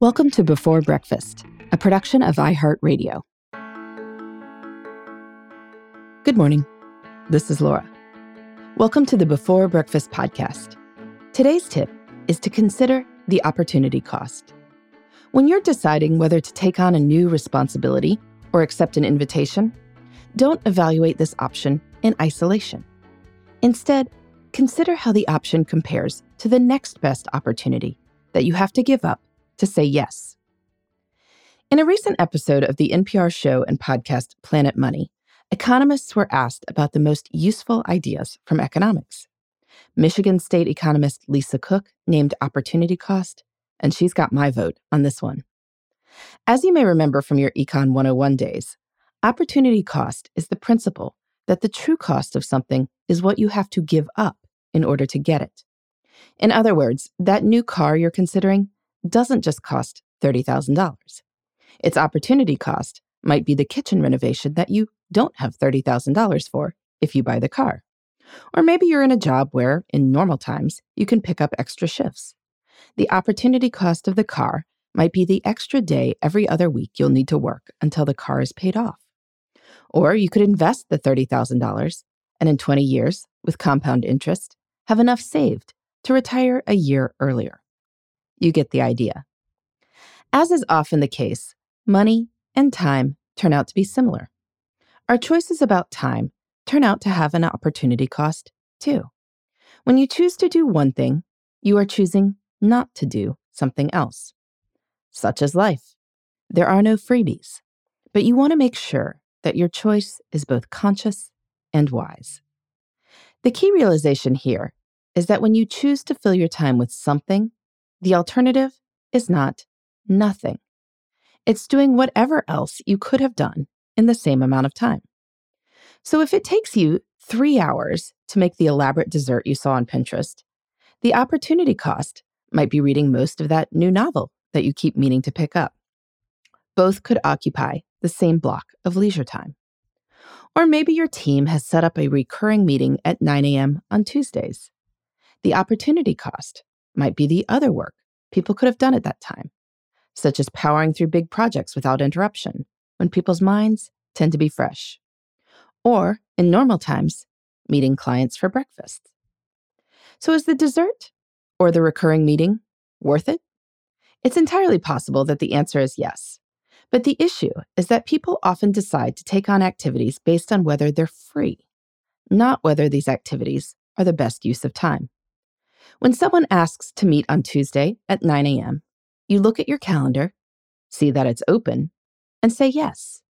Welcome to Before Breakfast, a production of iHeartRadio. Good morning. This is Laura. Welcome to the Before Breakfast podcast. Today's tip is to consider the opportunity cost. When you're deciding whether to take on a new responsibility or accept an invitation, don't evaluate this option in isolation. Instead, consider how the option compares to the next best opportunity that you have to give up to say yes. In a recent episode of the NPR show and podcast Planet Money, economists were asked about the most useful ideas from economics. Michigan State economist Lisa Cook named opportunity cost, and she's got my vote on this one. As you may remember from your Econ 101 days, opportunity cost is the principle that the true cost of something is what you have to give up in order to get it. In other words, that new car you're considering doesn't just cost $30,000. Its opportunity cost might be the kitchen renovation that you don't have $30,000 for if you buy the car. Or maybe you're in a job where, in normal times, you can pick up extra shifts. The opportunity cost of the car might be the extra day every other week you'll need to work until the car is paid off. Or you could invest the $30,000 and in 20 years, with compound interest, have enough saved to retire a year earlier. You get the idea. As is often the case, money and time turn out to be similar. Our choices about time turn out to have an opportunity cost, too. When you choose to do one thing, you are choosing not to do something else. Such as life. There are no freebies, but you want to make sure that your choice is both conscious and wise. The key realization here is that when you choose to fill your time with something the alternative is not nothing. It's doing whatever else you could have done in the same amount of time. So if it takes you three hours to make the elaborate dessert you saw on Pinterest, the opportunity cost might be reading most of that new novel that you keep meaning to pick up. Both could occupy the same block of leisure time. Or maybe your team has set up a recurring meeting at 9 a.m. on Tuesdays. The opportunity cost might be the other work people could have done at that time, such as powering through big projects without interruption when people's minds tend to be fresh. Or, in normal times, meeting clients for breakfast. So, is the dessert or the recurring meeting worth it? It's entirely possible that the answer is yes. But the issue is that people often decide to take on activities based on whether they're free, not whether these activities are the best use of time. When someone asks to meet on Tuesday at 9 a.m., you look at your calendar, see that it's open, and say yes.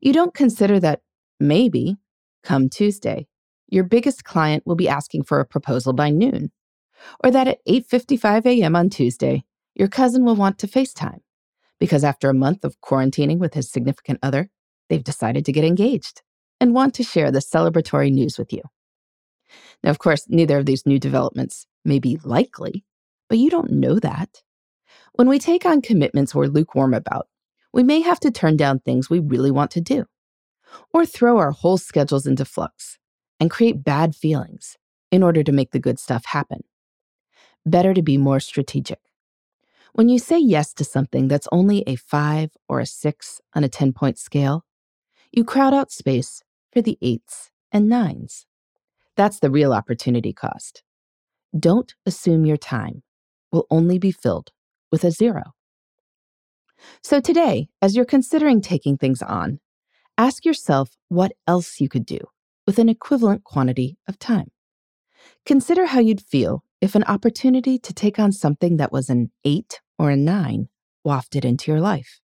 You don't consider that maybe, come Tuesday, your biggest client will be asking for a proposal by noon, or that at 8:55 a.m. on Tuesday, your cousin will want to FaceTime because after a month of quarantining with his significant other, they've decided to get engaged and want to share the celebratory news with you. Now, of course, neither of these new developments may be likely, but you don't know that. When we take on commitments we're lukewarm about, we may have to turn down things we really want to do, or throw our whole schedules into flux and create bad feelings in order to make the good stuff happen. Better to be more strategic. When you say yes to something that's only a five or a six on a 10 point scale, you crowd out space for the eights and nines. That's the real opportunity cost. Don't assume your time will only be filled with a zero. So today, as you're considering taking things on, ask yourself what else you could do with an equivalent quantity of time. Consider how you'd feel if an opportunity to take on something that was an eight or a nine wafted into your life.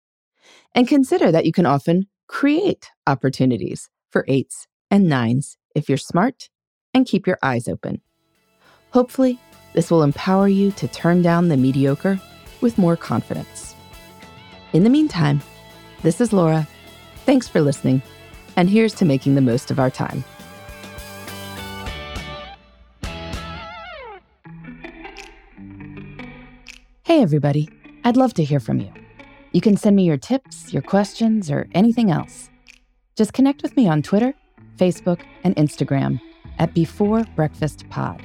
And consider that you can often create opportunities for eights and nines if you're smart and keep your eyes open. Hopefully, this will empower you to turn down the mediocre with more confidence. In the meantime, this is Laura. Thanks for listening, and here's to making the most of our time. Hey, everybody. I'd love to hear from you. You can send me your tips, your questions, or anything else. Just connect with me on Twitter, Facebook, and Instagram at Before Breakfast Pod.